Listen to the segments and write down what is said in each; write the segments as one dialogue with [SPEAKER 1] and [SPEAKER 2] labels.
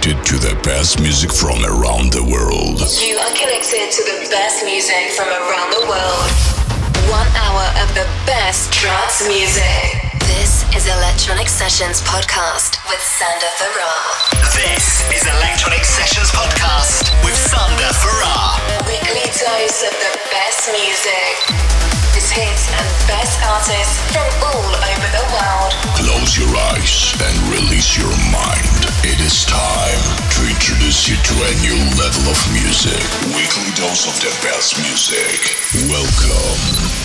[SPEAKER 1] connected to the best music from around the world.
[SPEAKER 2] You are connected to the best music from around the world. One hour of the best trance music. Is Electronic Sessions Podcast with Sander Ferrar.
[SPEAKER 3] This is Electronic Sessions Podcast with Sander Ferrar.
[SPEAKER 2] Weekly dose of the best music. His hits and best artists from all over the world.
[SPEAKER 1] Close your eyes and release your mind. It is time to introduce you to a new level of music. Weekly dose of the best music. Welcome.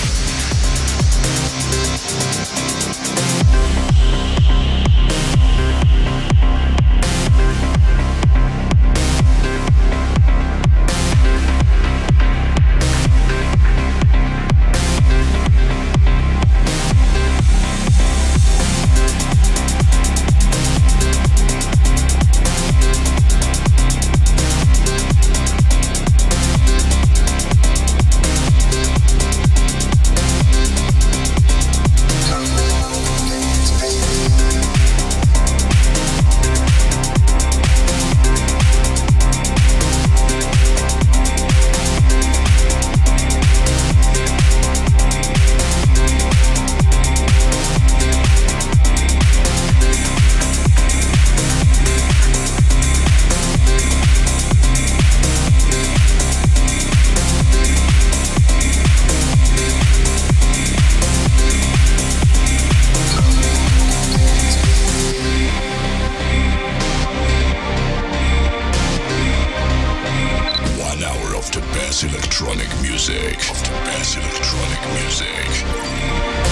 [SPEAKER 2] music, of the best electronic music.